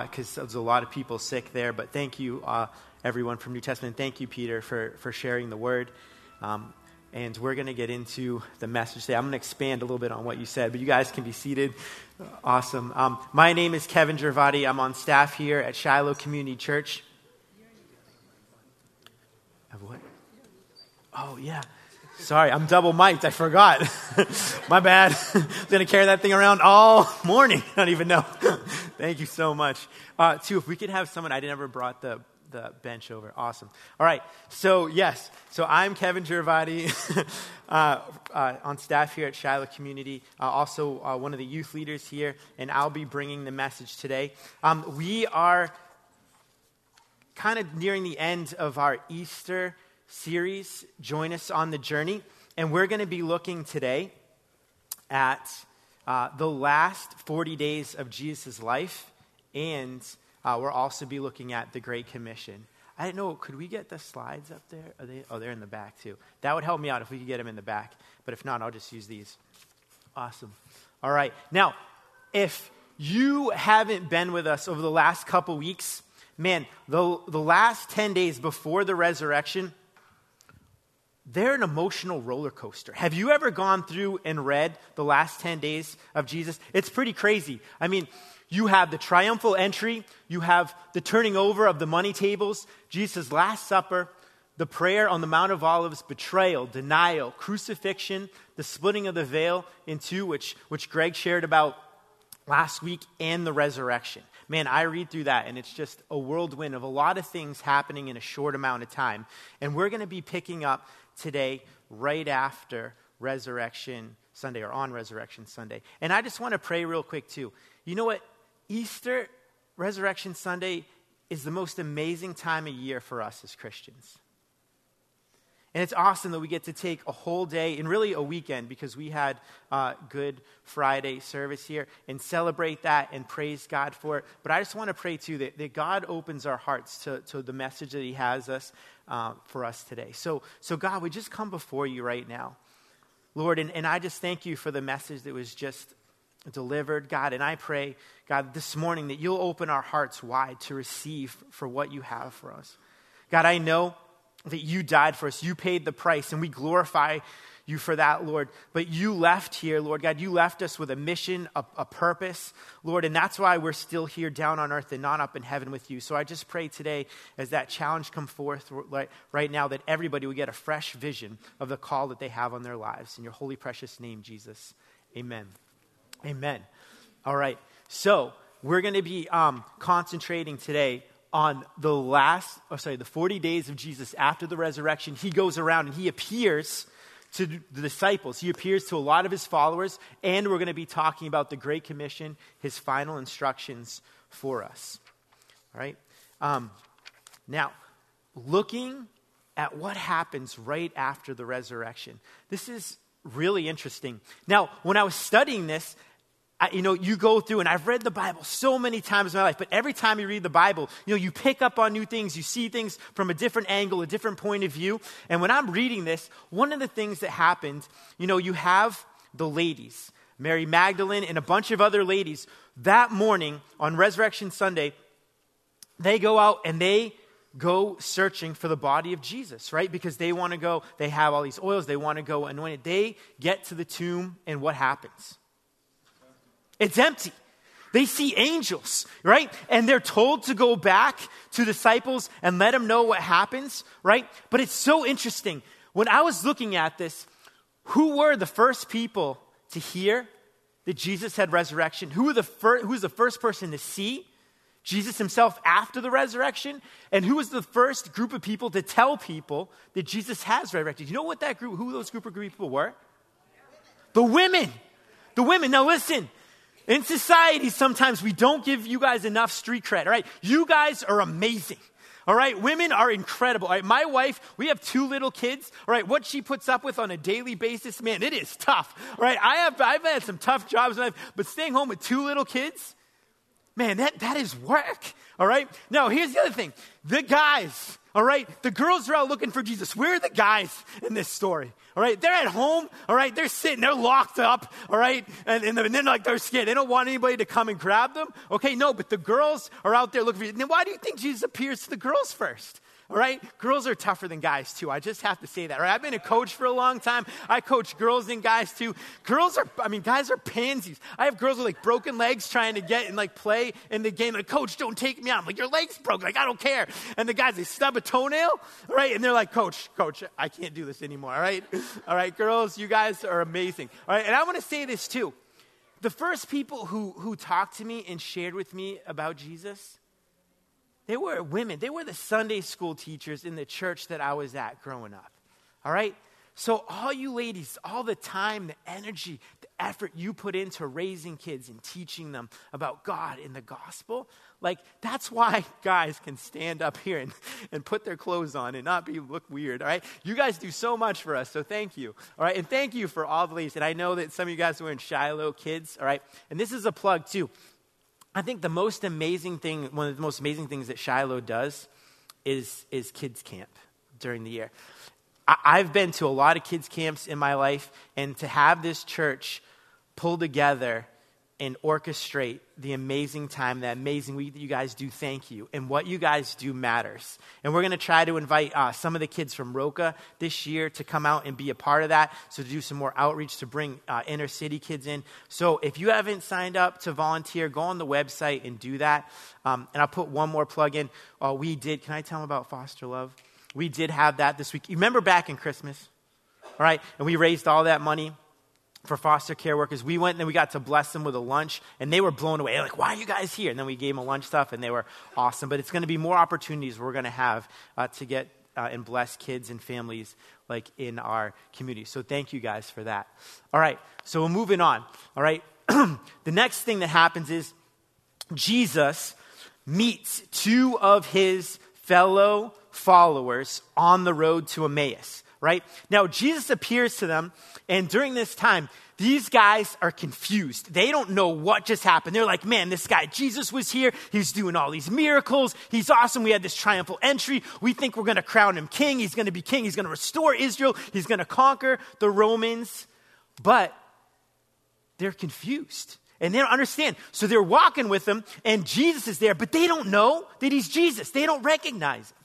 because uh, there's a lot of people sick there. But thank you, uh, everyone from New Testament. Thank you, Peter, for, for sharing the word. Um, and we're going to get into the message today. I'm going to expand a little bit on what you said, but you guys can be seated. Awesome. Um, my name is Kevin Gervati. I'm on staff here at Shiloh Community Church. Of what? Oh, yeah. Sorry, I'm double mic'd. I forgot. My bad. I'm going to carry that thing around all morning. I don't even know. Thank you so much. Uh, too, if we could have someone, I never brought the, the bench over. Awesome. All right. So, yes. So, I'm Kevin Gervati, uh, uh, on staff here at Shiloh Community, uh, also uh, one of the youth leaders here, and I'll be bringing the message today. Um, we are kind of nearing the end of our Easter series. Join us on the journey. And we're going to be looking today at uh, the last 40 days of Jesus' life. And uh, we'll also be looking at the Great Commission. I didn't know, could we get the slides up there? They, oh, they're in the back too. That would help me out if we could get them in the back. But if not, I'll just use these. Awesome. All right. Now, if you haven't been with us over the last couple weeks, man, the, the last 10 days before the resurrection, they're an emotional roller coaster. Have you ever gone through and read the last 10 days of Jesus? It's pretty crazy. I mean, you have the triumphal entry, you have the turning over of the money tables, Jesus' Last Supper, the prayer on the Mount of Olives, betrayal, denial, crucifixion, the splitting of the veil in two, which, which Greg shared about last week, and the resurrection. Man, I read through that and it's just a whirlwind of a lot of things happening in a short amount of time. And we're going to be picking up today, right after Resurrection Sunday or on Resurrection Sunday. And I just want to pray real quick, too. You know what? Easter, Resurrection Sunday, is the most amazing time of year for us as Christians. And it's awesome that we get to take a whole day and really a weekend because we had uh, Good Friday service here and celebrate that and praise God for it. But I just want to pray too that, that God opens our hearts to, to the message that He has us uh, for us today. So, so, God, we just come before you right now. Lord, and, and I just thank you for the message that was just delivered, God. And I pray, God, this morning that you'll open our hearts wide to receive for what you have for us. God, I know that you died for us. You paid the price, and we glorify you for that, Lord. But you left here, Lord God. You left us with a mission, a, a, purpose, Lord. And that's why we're still here down on earth and not up in heaven with you. So I just pray today, as that challenge come forth right, now, that everybody will get a fresh vision of the call that they have on their lives. In your holy, precious name, Jesus. Amen. Amen. All right. So we're going to be um, concentrating today on the last, or sorry, the 40 days of Jesus after the resurrection, he goes around and he appears to the disciples. He appears to a lot of his followers, and we're going to be talking about the Great Commission, his final instructions for us. All right? Um, now, looking at what happens right after the resurrection, this is really interesting. Now, when I was studying this, I, you know, you go through, and I've read the Bible so many times in my life, but every time you read the Bible, you know, you pick up on new things, you see things from a different angle, a different point of view. And when I'm reading this, one of the things that happened, you know, you have the ladies, Mary Magdalene and a bunch of other ladies, that morning on Resurrection Sunday, they go out and they go searching for the body of Jesus, right? Because they want to go, they have all these oils, they want to go anoint it. They get to the tomb, and what happens? It's empty. They see angels, right? And they're told to go back to disciples and let them know what happens, right? But it's so interesting. When I was looking at this, who were the first people to hear that Jesus had resurrection? Who, were the fir- who was the first person to see Jesus himself after the resurrection? And who was the first group of people to tell people that Jesus has resurrected? You know what that group, who those group of people were? The women. The women. Now listen, in society, sometimes we don't give you guys enough street cred, all right? You guys are amazing. All right, women are incredible. All right, my wife, we have two little kids. All right, what she puts up with on a daily basis, man, it is tough. All right, I have I've had some tough jobs in life, but staying home with two little kids, man, that, that is work. All right. Now, here's the other thing: the guys, All right? The girls are out looking for Jesus. Where are the guys in this story? All right? They're at home. All right? They're sitting. They're locked up. All right? And, and, then like they're scared. They don't want anybody to come and grab them. Okay? No, but the girls are out there looking for you. Then why do you think Jesus appears to the girls first? All right? Girls are tougher than guys, too. I just have to say that, right? I've been a coach for a long time. I coach girls and guys, too. Girls are, I mean, guys are pansies. I have girls with like broken legs trying to get and like play in the game. Like, coach, don't take me out. I'm like, your leg's broke. Like, I don't care. And the guys, they stub a toenail, right? And they're like, coach, coach, I can't do this anymore, all right? All right, girls, you guys are amazing. All right? And I want to say this, too. The first people who, who talked to me and shared with me about Jesus, they were women. They were the Sunday school teachers in the church that I was at growing up. All right? So, all you ladies, all the time, the energy, the effort you put into raising kids and teaching them about God and the gospel, like that's why guys can stand up here and, and put their clothes on and not be look weird. All right, you guys do so much for us, so thank you. All right, and thank you for all the ladies. And I know that some of you guys are in Shiloh kids. All right, and this is a plug too. I think the most amazing thing, one of the most amazing things that Shiloh does is, is kids camp during the year. I, I've been to a lot of kids camps in my life, and to have this church pull together and orchestrate the amazing time, that amazing week that you guys do. Thank you. And what you guys do matters. And we're going to try to invite uh, some of the kids from Roca this year to come out and be a part of that. So to do some more outreach to bring uh, inner city kids in. So if you haven't signed up to volunteer, go on the website and do that. Um, and I'll put one more plug in. Uh, we did, can I tell them about Foster Love? We did have that this week. You remember back in Christmas? All right. And we raised all that money for foster care workers. We went and we got to bless them with a lunch, and they were blown away. Like, why are you guys here? And then we gave them a lunch stuff, and they were awesome. But it's going to be more opportunities we're going to have uh, to get uh, and bless kids and families like in our community. So thank you guys for that. All right, so we're moving on. All right, the next thing that happens is Jesus meets two of his fellow followers on the road to Emmaus right? Now, Jesus appears to them, and during this time, these guys are confused. They don't know what just happened. They're like, man, this guy, Jesus was here. He's doing all these miracles. He's awesome. We had this triumphal entry. We think we're going to crown him king. He's going to be king. He's going to restore Israel. He's going to conquer the Romans. But they're confused and they don't understand. So they're walking with him, and Jesus is there, but they don't know that he's Jesus. They don't recognize him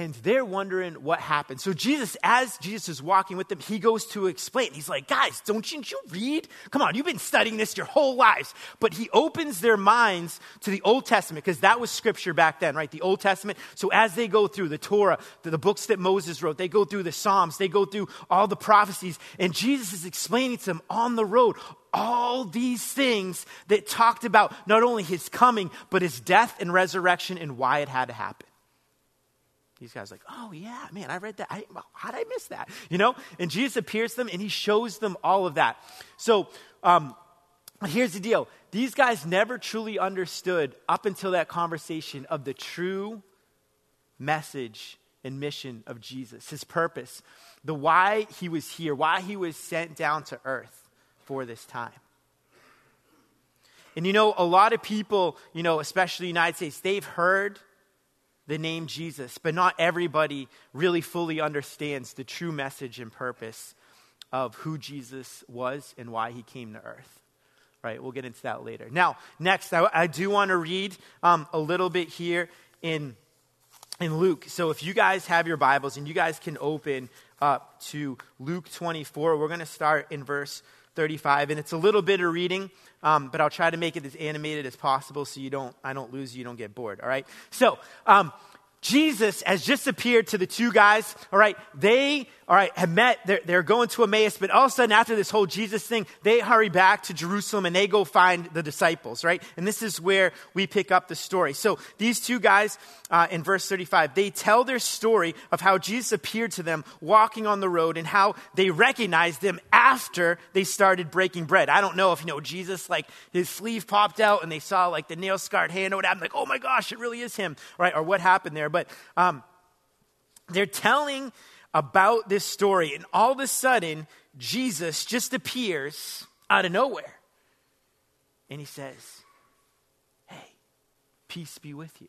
and they're wondering what happened. So Jesus, as Jesus is walking with them, he goes to explain. He's like, guys, don't you, you read? Come on, you've been studying this your whole lives. But he opens their minds to the Old Testament because that was scripture back then, right? The Old Testament. So as they go through the Torah, the, the books that Moses wrote, they go through the Psalms, they go through all the prophecies, and Jesus is explaining to them on the road all these things that talked about not only his coming, but his death and resurrection and why it had to happen. These guys like, oh yeah, man, I read that. I, how did I miss that? You know? And Jesus appears to them and he shows them all of that. So um, here's the deal. These guys never truly understood up until that conversation of the true message and mission of Jesus, his purpose, the why he was here, why he was sent down to earth for this time. And you know, a lot of people, you know, especially the United States, they've heard the name Jesus, but not everybody really fully understands the true message and purpose of who Jesus was and why he came to earth. Right, we'll get into that later. Now, next, I, I do want to read um, a little bit here in, in Luke. So, if you guys have your Bibles and you guys can open up to Luke 24, we're going to start in verse 35. And it's a little bit of reading, um, but I'll try to make it as animated as possible so you don't, I don't lose you, you don't get bored, all right? So, um, Jesus has just appeared to the two guys, all right? They all right, have met, they're, they're going to Emmaus, but all of a sudden, after this whole Jesus thing, they hurry back to Jerusalem and they go find the disciples, right? And this is where we pick up the story. So these two guys uh, in verse 35, they tell their story of how Jesus appeared to them walking on the road and how they recognized him after they started breaking bread. I don't know if, you know, Jesus, like his sleeve popped out and they saw like the nail scarred hand or whatever. Like, oh my gosh, it really is him, right? Or what happened there. But um, they're telling about this story, and all of a sudden, Jesus just appears out of nowhere. And he says, Hey, peace be with you.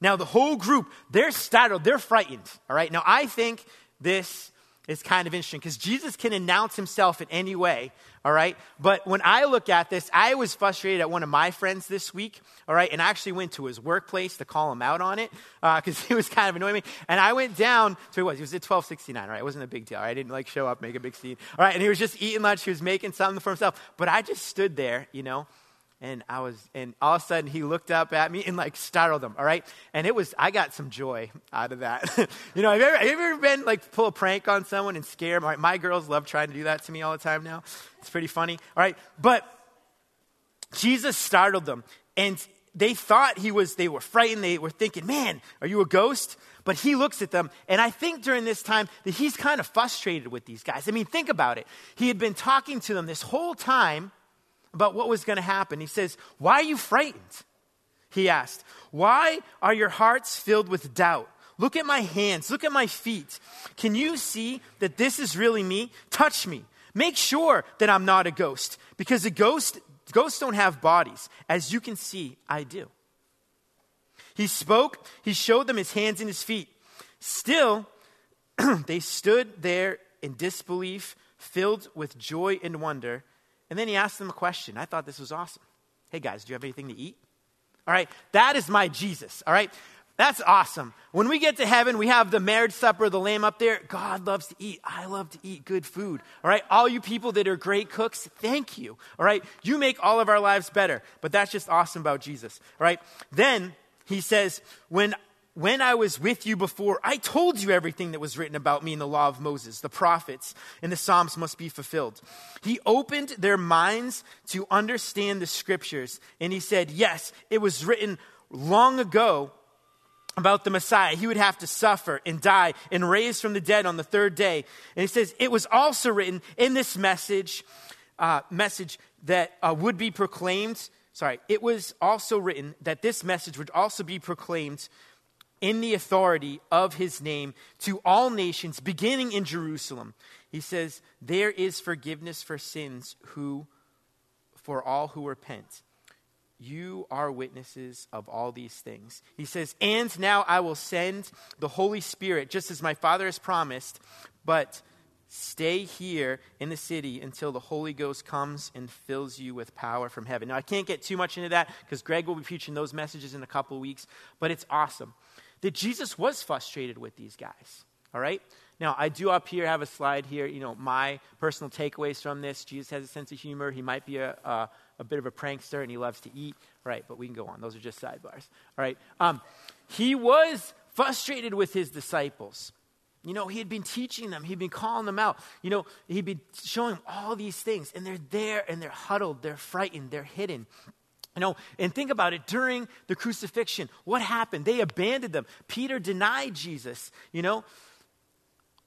Now, the whole group, they're startled, they're frightened. All right. Now, I think this is kind of interesting because Jesus can announce himself in any way, all right? But when I look at this, I was frustrated at one of my friends this week, all right? And I actually went to his workplace to call him out on it because uh, he was kind of annoying me. And I went down to, he was at 1269, right? It wasn't a big deal. Right? I didn't like show up, make a big scene, all right? And he was just eating lunch, he was making something for himself. But I just stood there, you know, and I was, and all of a sudden he looked up at me and like startled him, all right? And it was, I got some joy out of that. you know, have you, ever, have you ever been like pull a prank on someone and scare my girls love trying to do that to me all the time now. It's pretty funny, all right? But Jesus startled them and they thought he was, they were frightened. They were thinking, man, are you a ghost? But he looks at them, and I think during this time that he's kind of frustrated with these guys. I mean, think about it. He had been talking to them this whole time about what was going to happen. He says, Why are you frightened? He asked, Why are your hearts filled with doubt? Look at my hands, look at my feet. Can you see that this is really me? Touch me. Make sure that I'm not a ghost, because a ghost, ghosts don't have bodies. As you can see, I do. He spoke, he showed them his hands and his feet. Still, they stood there in disbelief, filled with joy and wonder. And then he asked them a question. I thought this was awesome. Hey guys, do you have anything to eat? All right, that is my Jesus. All right, that's awesome. When we get to heaven, we have the marriage supper the Lamb up there. God loves to eat. I love to eat good food. All right, all you people that are great cooks, thank you. All right, you make all of our lives better. But that's just awesome about Jesus. All right, then he says, when when I was with you before, I told you everything that was written about me in the law of Moses, the prophets, and the Psalms must be fulfilled. He opened their minds to understand the scriptures, and he said, Yes, it was written long ago about the Messiah. He would have to suffer and die and raise from the dead on the third day. And he says, It was also written in this message, uh, message that uh, would be proclaimed. Sorry, it was also written that this message would also be proclaimed in the authority of his name to all nations, beginning in Jerusalem. He says, There is forgiveness for sins who, for all who repent. You are witnesses of all these things. He says, And now I will send the Holy Spirit, just as my Father has promised, but stay here in the city until the Holy Ghost comes and fills you with power from heaven. Now, I can't get too much into that because Greg will be preaching those messages in a couple weeks, but it's awesome that Jesus was frustrated with these guys. All right? Now, I do up here have a slide here, you know, my personal takeaways from this. Jesus has a sense of humor. He might be a, a, a bit of a prankster and he loves to eat. All right, but we can go on. Those are just sidebars. All right. Um, he was frustrated with his disciples. You know, he had been teaching them, he'd been calling them out. You know, he'd been showing them all these things, and they're there and they're huddled, they're frightened, they're hidden. You know, and think about it during the crucifixion, what happened? They abandoned them. Peter denied Jesus, you know.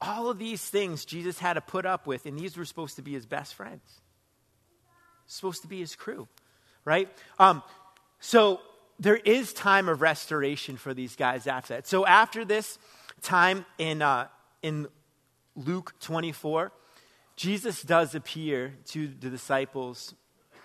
All of these things Jesus had to put up with, and these were supposed to be his best friends, supposed to be his crew, right? Um, so there is time of restoration for these guys after that. So after this time in, uh, in Luke 24, Jesus does appear to the disciples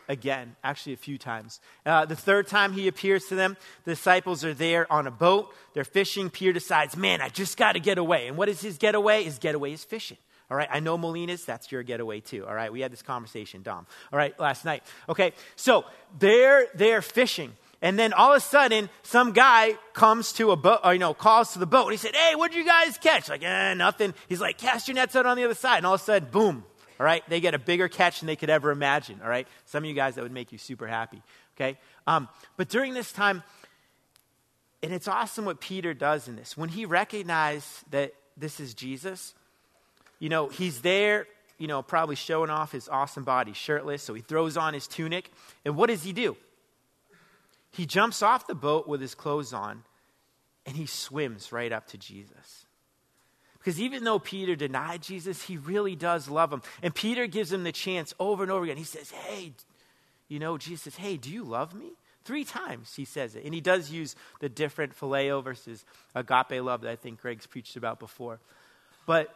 again, actually a few times. Uh, the third time he appears to them, the disciples are there on a boat. They're fishing. Peter decides, man, I just got to get away. And what is his getaway? His getaway is fishing. All right, I know Molina's, that's your getaway too. All right, we had this conversation, Dom. All right, last night. Okay, so they're they're fishing. And then all of a sudden, some guy comes to a boat, or, you know, calls to the boat, and he said, Hey, what did you guys catch? Like, eh, nothing. He's like, Cast your nets out on the other side. And all of a sudden, boom, all right? They get a bigger catch than they could ever imagine, all right? Some of you guys, that would make you super happy, okay? Um, but during this time, and it's awesome what Peter does in this. When he recognized that this is Jesus, you know, he's there, you know, probably showing off his awesome body, shirtless, so he throws on his tunic. And what does he do? He jumps off the boat with his clothes on and he swims right up to Jesus. Because even though Peter denied Jesus, he really does love him. And Peter gives him the chance over and over again. He says, Hey, you know, Jesus says, Hey, do you love me? Three times he says it. And he does use the different phileo versus agape love that I think Greg's preached about before. But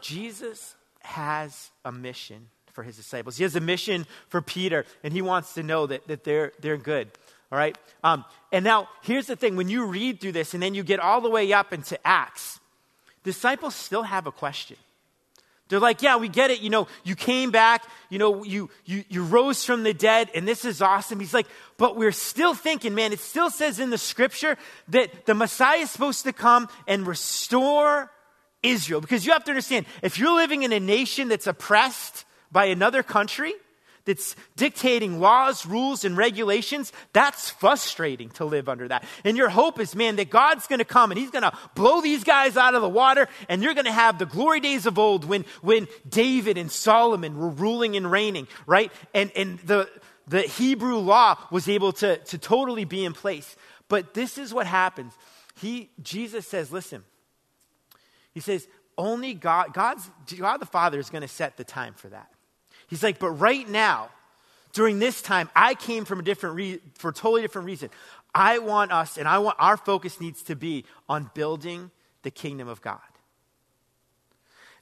Jesus has a mission for his disciples. He has a mission for Peter, and he wants to know that, that they're, they're good. All right? Um, and now, here's the thing when you read through this and then you get all the way up into Acts, disciples still have a question. They're like, yeah, we get it. You know, you came back, you know, you, you, you rose from the dead, and this is awesome. He's like, but we're still thinking, man, it still says in the scripture that the Messiah is supposed to come and restore Israel. Because you have to understand, if you're living in a nation that's oppressed by another country, that's dictating laws, rules, and regulations, that's frustrating to live under that. And your hope is, man, that God's going to come and He's going to blow these guys out of the water, and you're going to have the glory days of old when, when David and Solomon were ruling and reigning, right? And, and the, the Hebrew law was able to, to totally be in place. But this is what happens. He, Jesus says, listen, He says, only God, God's, God the Father is going to set the time for that. He's like, but right now, during this time, I came from a different re- for a totally different reason. I want us, and I want our focus needs to be on building the kingdom of God.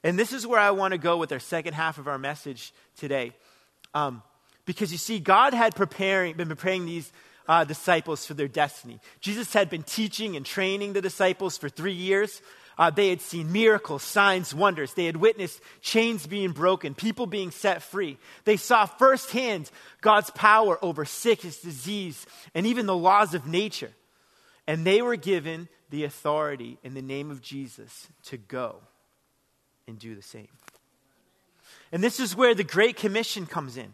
And this is where I want to go with our second half of our message today. Um, because you see, God had preparing, been preparing these uh, disciples for their destiny. Jesus had been teaching and training the disciples for three years. Uh, they had seen miracles, signs, wonders. They had witnessed chains being broken, people being set free. They saw firsthand God's power over sickness, disease, and even the laws of nature. And they were given the authority in the name of Jesus to go and do the same. And this is where the Great Commission comes in.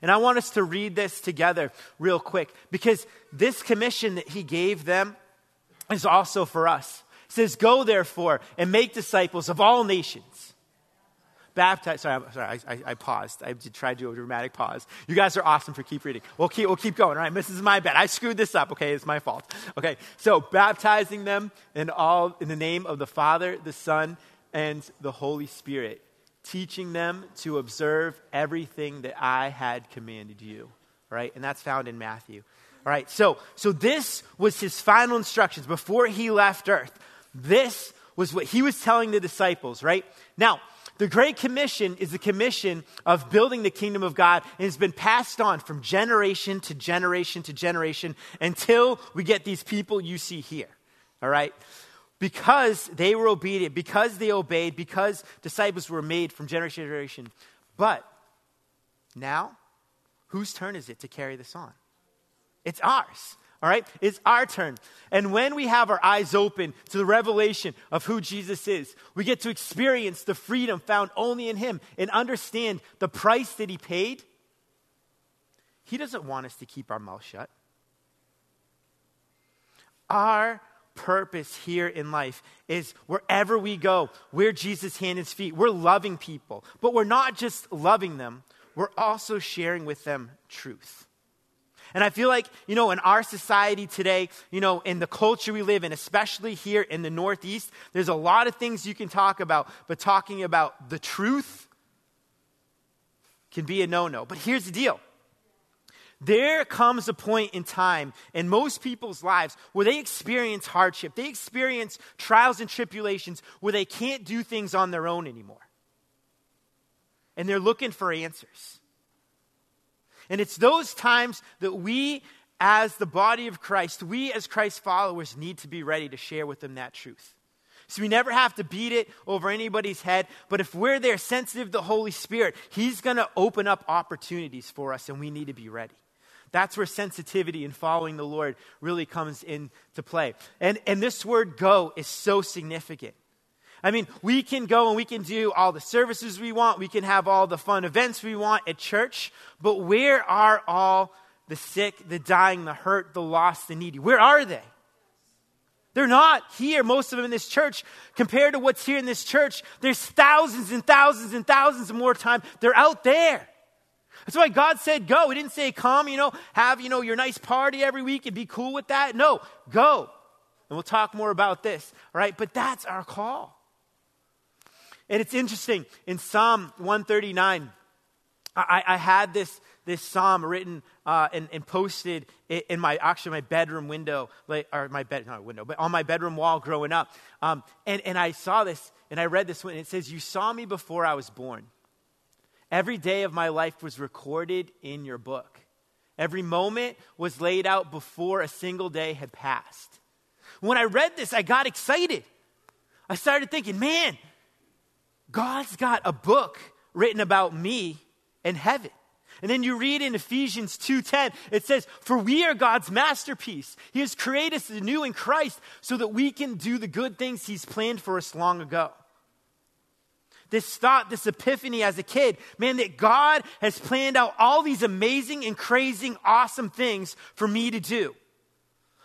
And I want us to read this together real quick because this commission that he gave them is also for us says, Go therefore and make disciples of all nations. Baptize. Sorry, I'm, sorry I, I, I, paused. I tried to do a dramatic pause. You guys are awesome for keep reading. We'll keep, we'll keep going. All right, this is my bad. I screwed this up. Okay, it's my fault. Okay, so baptizing them in all in the name of the Father, the Son, and the Holy Spirit, teaching them to observe everything that I had commanded you. All right, and that's found in Matthew. All right, so so this was his final instructions before he left earth. This was what he was telling the disciples, right? Now, the Great Commission is the commission of building the kingdom of God and it's been passed on from generation to generation to generation until we get these people you see here, all right? Because they were obedient, because they obeyed, because disciples were made from generation to generation. But now, whose turn is it to carry this on? It's ours. All right? It's our turn. And when we have our eyes open to the revelation of who Jesus is, we get to experience the freedom found only in Him and understand the price that He paid. He doesn't want us to keep our mouth shut. Our purpose here in life is wherever we go, we're Jesus' hand and feet. We're loving people, but we're not just loving them, we're also sharing with them truth. And I feel like, you know, in our society today, you know, in the culture we live in, especially here in the Northeast, there's a lot of things you can talk about, but talking about the truth can be a no no. But here's the deal there comes a point in time in most people's lives where they experience hardship, they experience trials and tribulations where they can't do things on their own anymore. And they're looking for answers. And it's those times that we, as the body of Christ, we as Christ followers, need to be ready to share with them that truth. So we never have to beat it over anybody's head. But if we're there sensitive to the Holy Spirit, He's going to open up opportunities for us, and we need to be ready. That's where sensitivity and following the Lord really comes into play. And, and this word go is so significant. I mean, we can go and we can do all the services we want, we can have all the fun events we want at church, but where are all the sick, the dying, the hurt, the lost, the needy? Where are they? They're not here, most of them in this church. Compared to what's here in this church, there's thousands and thousands and thousands of more time. They're out there. That's why God said go. He didn't say come, you know, have, you know, your nice party every week and be cool with that. No, go. And we'll talk more about this, right? But that's our call. And it's interesting, in Psalm 139, I, I had this, this psalm written uh, and, and, posted in my actually my bedroom window, or my bed not window, but on my bedroom wall growing up. Um, and, and I saw this and I read this one. And it says, "You saw me before I was born. Every day of my life was recorded in your book, Every moment was laid out before a single day had passed. When I read this, I got excited. I started thinking, man, God's got a book written about me in heaven. And then you read in Ephesians 2:10, it says, "For we are God's masterpiece. He has created us anew in Christ so that we can do the good things he's planned for us long ago." This thought, this epiphany as a kid, man, that God has planned out all these amazing and crazy, awesome things for me to do.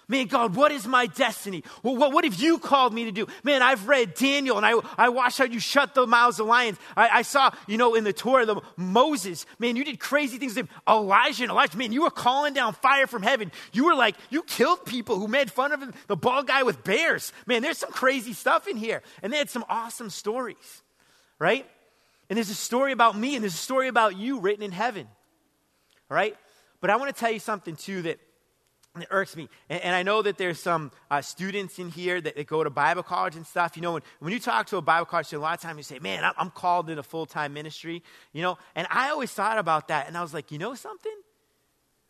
Man, God, what is my destiny? Well, what, what have you called me to do? Man, I've read Daniel and I, I watched how you shut the mouths of lions. I, I saw, you know, in the Torah, the Moses, man, you did crazy things. Elijah and Elisha, man, you were calling down fire from heaven. You were like, you killed people who made fun of the bald guy with bears. Man, there's some crazy stuff in here. And they had some awesome stories, right? And there's a story about me and there's a story about you written in heaven, right? But I want to tell you something too that it irks me. And, and, I know that there's some uh, students in here that, that, go to Bible college and stuff. You know, when, when you talk to a Bible college student, a lot of times you say, man, I'm, called into full time ministry, you know. And I always thought about that. And I was like, you know something?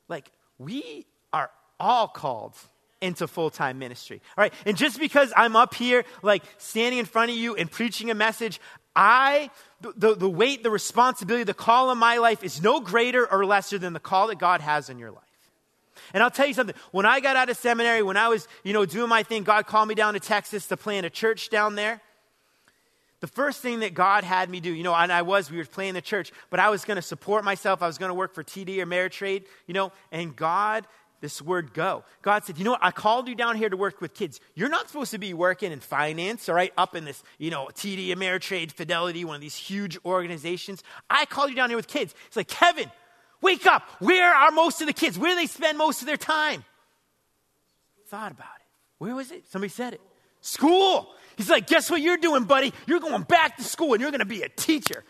Like, we are all called into full time ministry. All right. And just because I'm up here, like standing in front of you and preaching a message, I, the, the weight, the responsibility, the call in my life is no greater or lesser than the call that God has in your life. And I'll tell you something. When I got out of seminary, when I was, you know, doing my thing, God called me down to Texas to plant a church down there. The first thing that God had me do, you know, and I was, we were playing the church, but I was going to support myself. I was going to work for TD or Ameritrade, you know, and God, this word go. God said, you know what? I called you down here to work with kids. You're not supposed to be working in finance, all right, up in this, you know, TD, Ameritrade, Fidelity, one of these huge organizations. I called you down here with kids. It's like, Kevin, Wake up. Where are most of the kids? Where do they spend most of their time? Thought about it. Where was it? Somebody said it. School. He's like, guess what you're doing, buddy? You're going back to school and you're going to be a teacher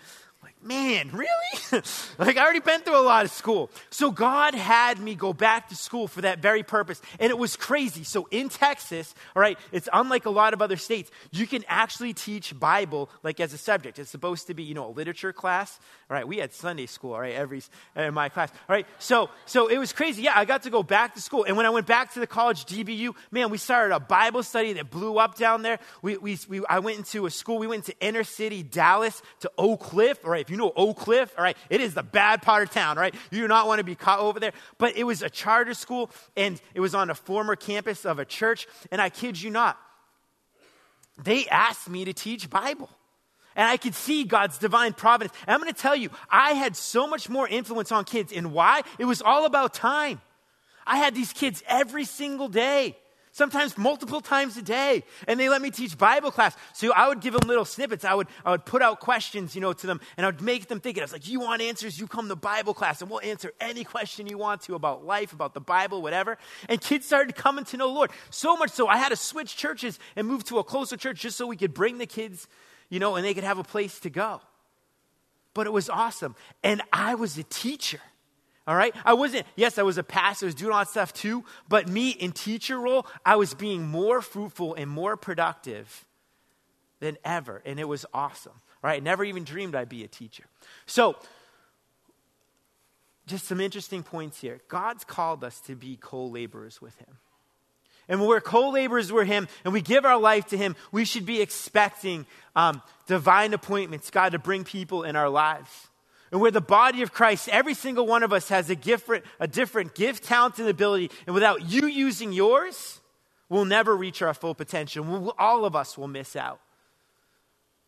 Like, man, really? like, I already been through a lot of school. So, God had me go back to school for that very purpose. And it was crazy. So, in Texas, all right, it's unlike a lot of other states, you can actually teach Bible like as a subject. It's supposed to be, you know, a literature class. All right, we had Sunday school, all right, every, in my class. All right, so, so it was crazy. Yeah, I got to go back to school. And when I went back to the college, DBU, man, we started a Bible study that blew up down there. We, we, we, I went into a school, we went to inner city Dallas to Oak Cliff. All right, if you know Oak Cliff, all right, it is the bad part of town, right? You do not want to be caught over there. But it was a charter school, and it was on a former campus of a church, and I kid you not, they asked me to teach Bible and I could see God's divine providence. And I'm going to tell you, I had so much more influence on kids. And why? It was all about time. I had these kids every single day, sometimes multiple times a day. And they let me teach Bible class. So I would give them little snippets. I would, I would put out questions, you know, to them, and I would make them think. I was like, you want answers? You come to Bible class, and we'll answer any question you want to about life, about the Bible, whatever. And kids started coming to know Lord. So much so, I had to switch churches and move to a closer church just so we could bring the kids you know, and they could have a place to go. But it was awesome. And I was a teacher. All right? I wasn't, yes, I was a pastor, I was doing all that stuff too, but me in teacher role, I was being more fruitful and more productive than ever. And it was awesome. All right? I Never even dreamed I'd be a teacher. So, just some interesting points here. God's called us to be co laborers with Him. And when we're co laborers with Him and we give our life to Him, we should be expecting um, divine appointments, God, to bring people in our lives. And we're the body of Christ. Every single one of us has a different, a different gift, talent, and ability. And without you using yours, we'll never reach our full potential. We'll, all of us will miss out.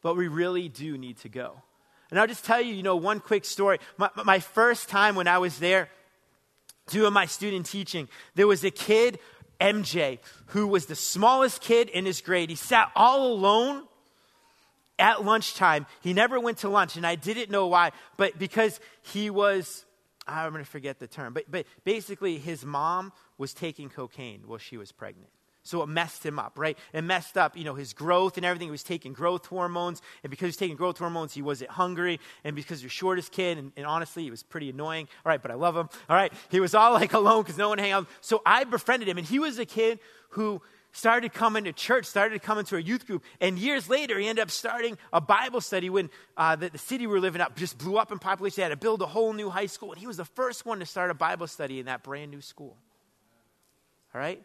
But we really do need to go. And I'll just tell you, you know, one quick story. My, my first time when I was there doing my student teaching, there was a kid MJ, who was the smallest kid in his grade. He sat all alone at lunchtime. He never went to lunch, and I didn't know why, but because he was, I'm going to forget the term, but, but basically his mom was taking cocaine while she was pregnant. So it messed him up, right? It messed up, you know, his growth and everything. He was taking growth hormones. And because he was taking growth hormones, he wasn't hungry. And because you're shortest kid, and, and honestly, he was pretty annoying. All right, but I love him. All right. He was all like alone because no one hang out. So I befriended him. And he was a kid who started coming to church, started coming to a youth group, and years later, he ended up starting a Bible study when uh, the, the, city we were living up just blew up in population. They had to build a whole new high school, and he was the first one to start a Bible study in that brand new school. All right?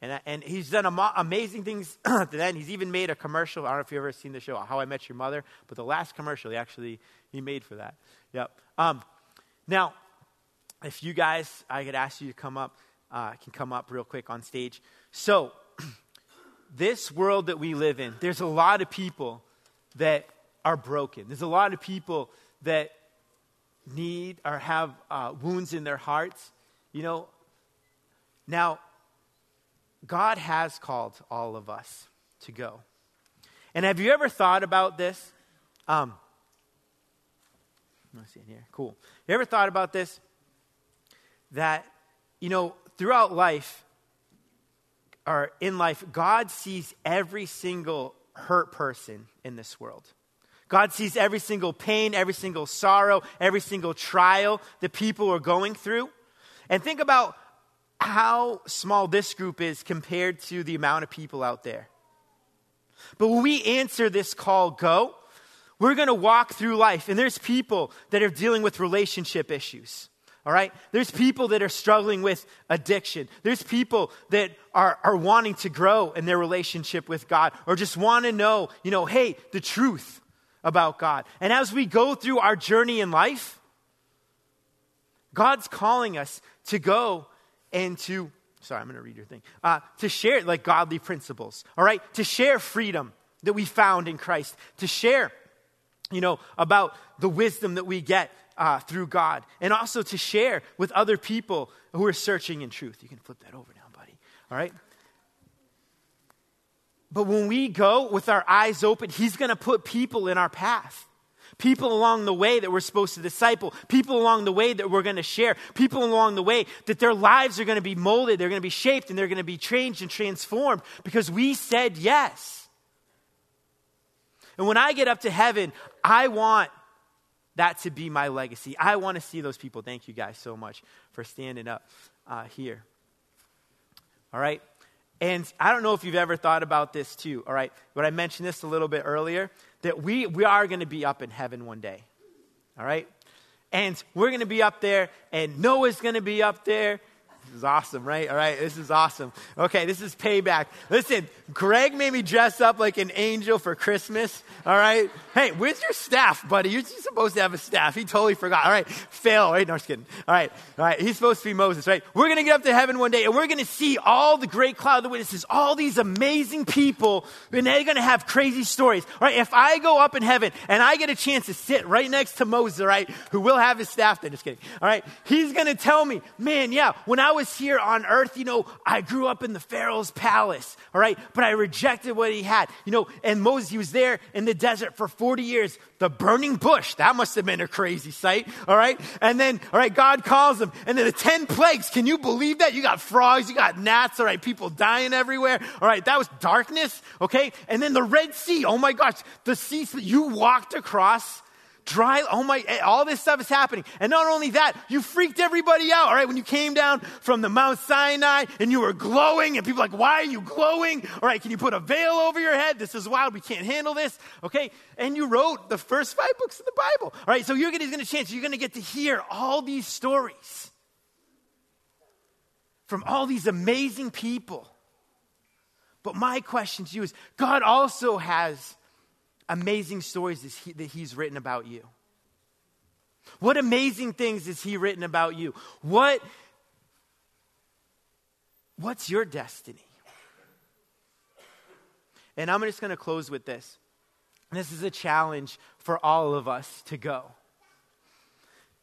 And, and he's done am- amazing things to then. He's even made a commercial. I don't know if you've ever seen the show, How I Met Your Mother, but the last commercial he actually he made for that. Yep. Um, now, if you guys, I could ask you to come up, uh, can come up real quick on stage. So, this world that we live in, there's a lot of people that are broken. There's a lot of people that need or have uh, wounds in their hearts. You know, now, God has called all of us to go. And have you ever thought about this? Um, let me see in here. Cool. You ever thought about this? That, you know, throughout life, or in life, God sees every single hurt person in this world. God sees every single pain, every single sorrow, every single trial that people are going through. And think about how small this group is compared to the amount of people out there. But when we answer this call, go, we're going to walk through life, and there's people that are dealing with relationship issues. All right? There's people that are struggling with addiction. There's people that are, are wanting to grow in their relationship with God or just want to know, you know, hey, the truth about God. And as we go through our journey in life, God's calling us to go and to, sorry, I'm going to read your thing, uh, to share like godly principles, all right? To share freedom that we found in Christ, to share, you know, about the wisdom that we get uh, through God, and also to share with other people who are searching in truth. You can flip that over now, buddy, all right? But when we go with our eyes open, He's going to put people in our path people along the way that we're supposed to disciple, people along the way that we're going to share, people along the way that their lives are going to be molded, they're going to be shaped, and they're going to be changed and transformed because we said yes. And when I get up to heaven, I want that to be my legacy. I want to see those people. Thank you guys so much for standing up uh, here. All right? And I don't know if you've ever thought about this too, all right? But I mentioned this a little bit earlier that we, we are going to be up in heaven one day. All right? And we're going to be up there, and Noah's going to be up there, this is awesome, right? All right, this is awesome. Okay, this is payback. Listen, Greg made me dress up like an angel for Christmas. All right. Hey, where's your staff, buddy? You're supposed to have a staff. He totally forgot. All right, fail. Right? No, just kidding. All right, all right. He's supposed to be Moses, right? We're gonna get up to heaven one day, and we're gonna see all the great cloud of witnesses, all these amazing people, and they're gonna have crazy stories. All right. If I go up in heaven and I get a chance to sit right next to Moses, right, who will have his staff, then just kidding. All right, he's gonna tell me, man, yeah, when I was here on earth, you know, I grew up in the Pharaoh's palace, all right? But I rejected what he had, you know, and Moses, he was there in the desert for 40 years. The burning bush, that must have been a crazy sight, all right? And then, all right, God calls him, and then the 10 plagues, can you believe that? You got frogs, you got gnats, all right, people dying everywhere, all right? That was darkness, okay? And then the Red Sea, oh my gosh, the sea, you walked across dry, oh my, eh, all this stuff is happening. And not only that, you freaked everybody out, all right? When you came down from the Mount Sinai and you were glowing and people like, why are you glowing? All right, can you put a veil over your head? This is wild. We can't handle this. Okay. And you wrote the first five books of the Bible. All right. So you're going to get a chance. You're going to get to hear all these stories from all these amazing people. But my question to you is God also has amazing stories that, he, that he's written about you? What amazing things has he written about you? What, what's your destiny? And I'm just going to close with this. This is a challenge for all of us to go.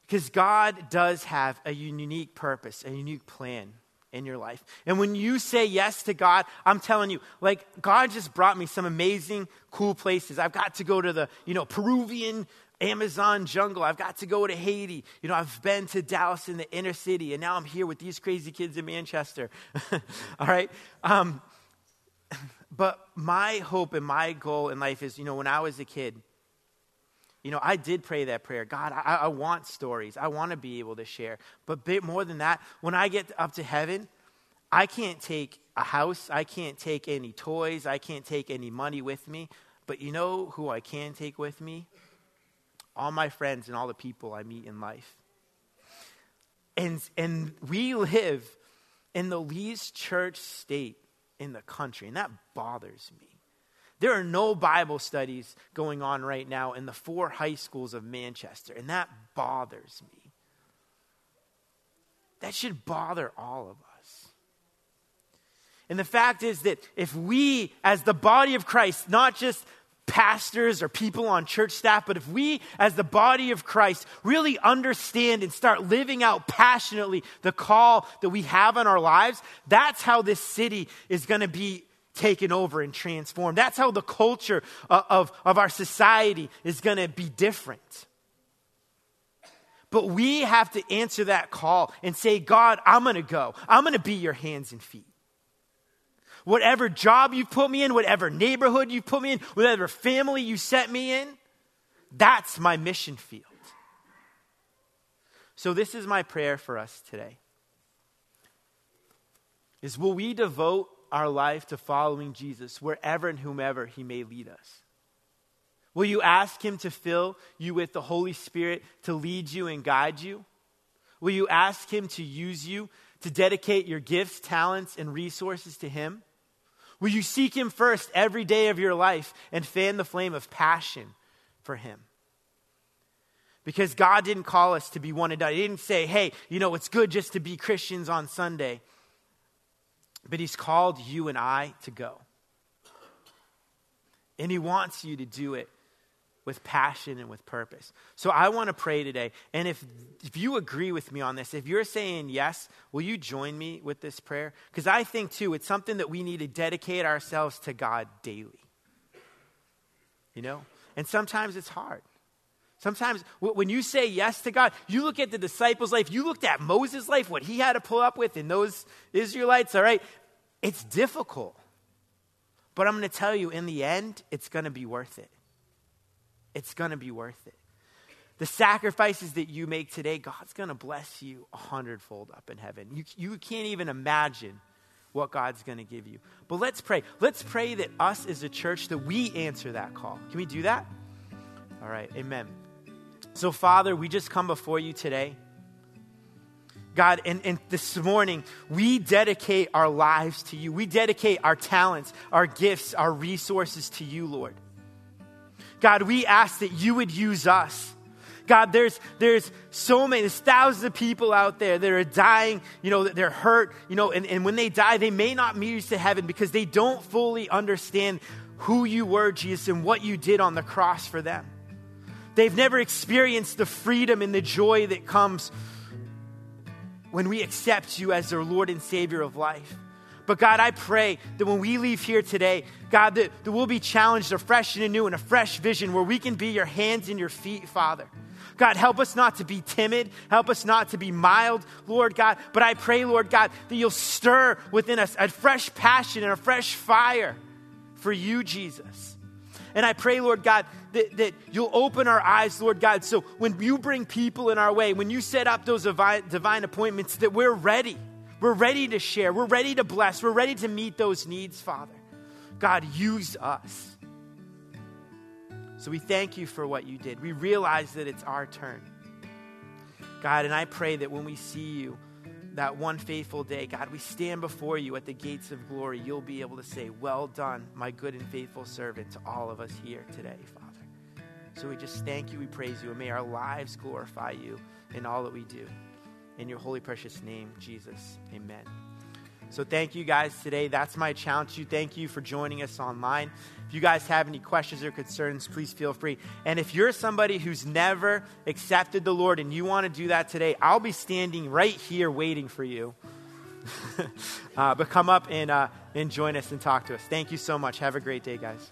Because God does have a unique purpose, a unique plan in your life. And when you say yes to God, I'm telling you, like, God just brought me some amazing, cool places. I've got to go to the, you know, Peruvian Amazon jungle. I've got to go to Haiti. You know, I've been to Dallas in the inner city, and now I'm here with these crazy kids in Manchester. All right? Um, but my hope and my goal in life is, you know, when I was a kid, you know, I did pray that prayer. God, I, I want stories. I want to be able to share. But bit more than that, when I get up to heaven, I can't take a house, I can't take any toys, I can't take any money with me, but you know who I can take with me? All my friends and all the people I meet in life. And, and we live in the least church state in the country, and that bothers me. There are no Bible studies going on right now in the four high schools of Manchester, and that bothers me. That should bother all of us. And the fact is that if we, as the body of Christ, not just pastors or people on church staff, but if we, as the body of Christ, really understand and start living out passionately the call that we have in our lives, that's how this city is going to be taken over and transformed. That's how the culture of, of, of our society is going to be different. But we have to answer that call and say, God, I'm going to go. I'm going to be your hands and feet. Whatever job you put me in, whatever neighborhood you put me in, whatever family you set me in, that's my mission field. So this is my prayer for us today. Is will we devote our life to following Jesus wherever and whomever he may lead us? Will you ask him to fill you with the Holy Spirit to lead you and guide you? Will you ask him to use you to dedicate your gifts, talents, and resources to him? Will you seek Him first every day of your life and fan the flame of passion for Him? Because God didn't call us to be one and done. He didn't say, hey, you know, it's good just to be Christians on Sunday. But He's called you and I to go. And He wants you to do it with passion and with purpose. So I want to pray today. And if, if you agree with me on this, if you're saying yes, will you join me with this prayer? Because I think, too, it's something that we need to dedicate ourselves to God daily. You know? And sometimes it's hard. Sometimes when you say yes to God, you look at the disciples' life, you looked at Moses' life, what he had to pull up with in those Israelites, all right? It's difficult. But I'm going to tell you, in the end, it's going to be worth it it's going to be worth it. The sacrifices that you make today, God's going to bless you a hundredfold up in heaven. You, you can't even imagine what God's going to give you. But let's pray. Let's pray that us as a church, that we answer that call. Can we do that? All right, amen. So, Father, we just come before you today. God, and, and this morning, we dedicate our lives to you. We dedicate our talents, our gifts, our resources to you, Lord. God, we ask that you would use us. God, there's, there's so many, there's thousands of people out there that are dying, you know, they're hurt, you know, and, and when they die, they may not meet you to heaven because they don't fully understand who you were, Jesus, and what you did on the cross for them. They've never experienced the freedom and the joy that comes when we accept you as their Lord and Savior of life. But God, I pray that when we leave here today, God, that, that we'll be challenged afresh and anew in a fresh vision where we can be your hands and your feet, Father. God, help us not to be timid. Help us not to be mild, Lord God. But I pray, Lord God, that you'll stir within us a fresh passion and a fresh fire for you, Jesus. And I pray, Lord God, that, that you'll open our eyes, Lord God, so when you bring people in our way, when you set up those divine, appointments, that we're ready we're ready to share. We're ready to bless. We're ready to meet those needs, Father. God, use us. So we thank you for what you did. We realize that it's our turn. God, and I pray that when we see you that one faithful day, God, we stand before you at the gates of glory, you'll be able to say, Well done, my good and faithful servant, to all of us here today, Father. So we just thank you, we praise you, and may our lives glorify you in all that we do. In your holy, precious name, Jesus. Amen. So, thank you guys today. That's my challenge to you. Thank you for joining us online. If you guys have any questions or concerns, please feel free. And if you're somebody who's never accepted the Lord and you want to do that today, I'll be standing right here waiting for you. uh, but come up and, uh, and join us and talk to us. Thank you so much. Have a great day, guys.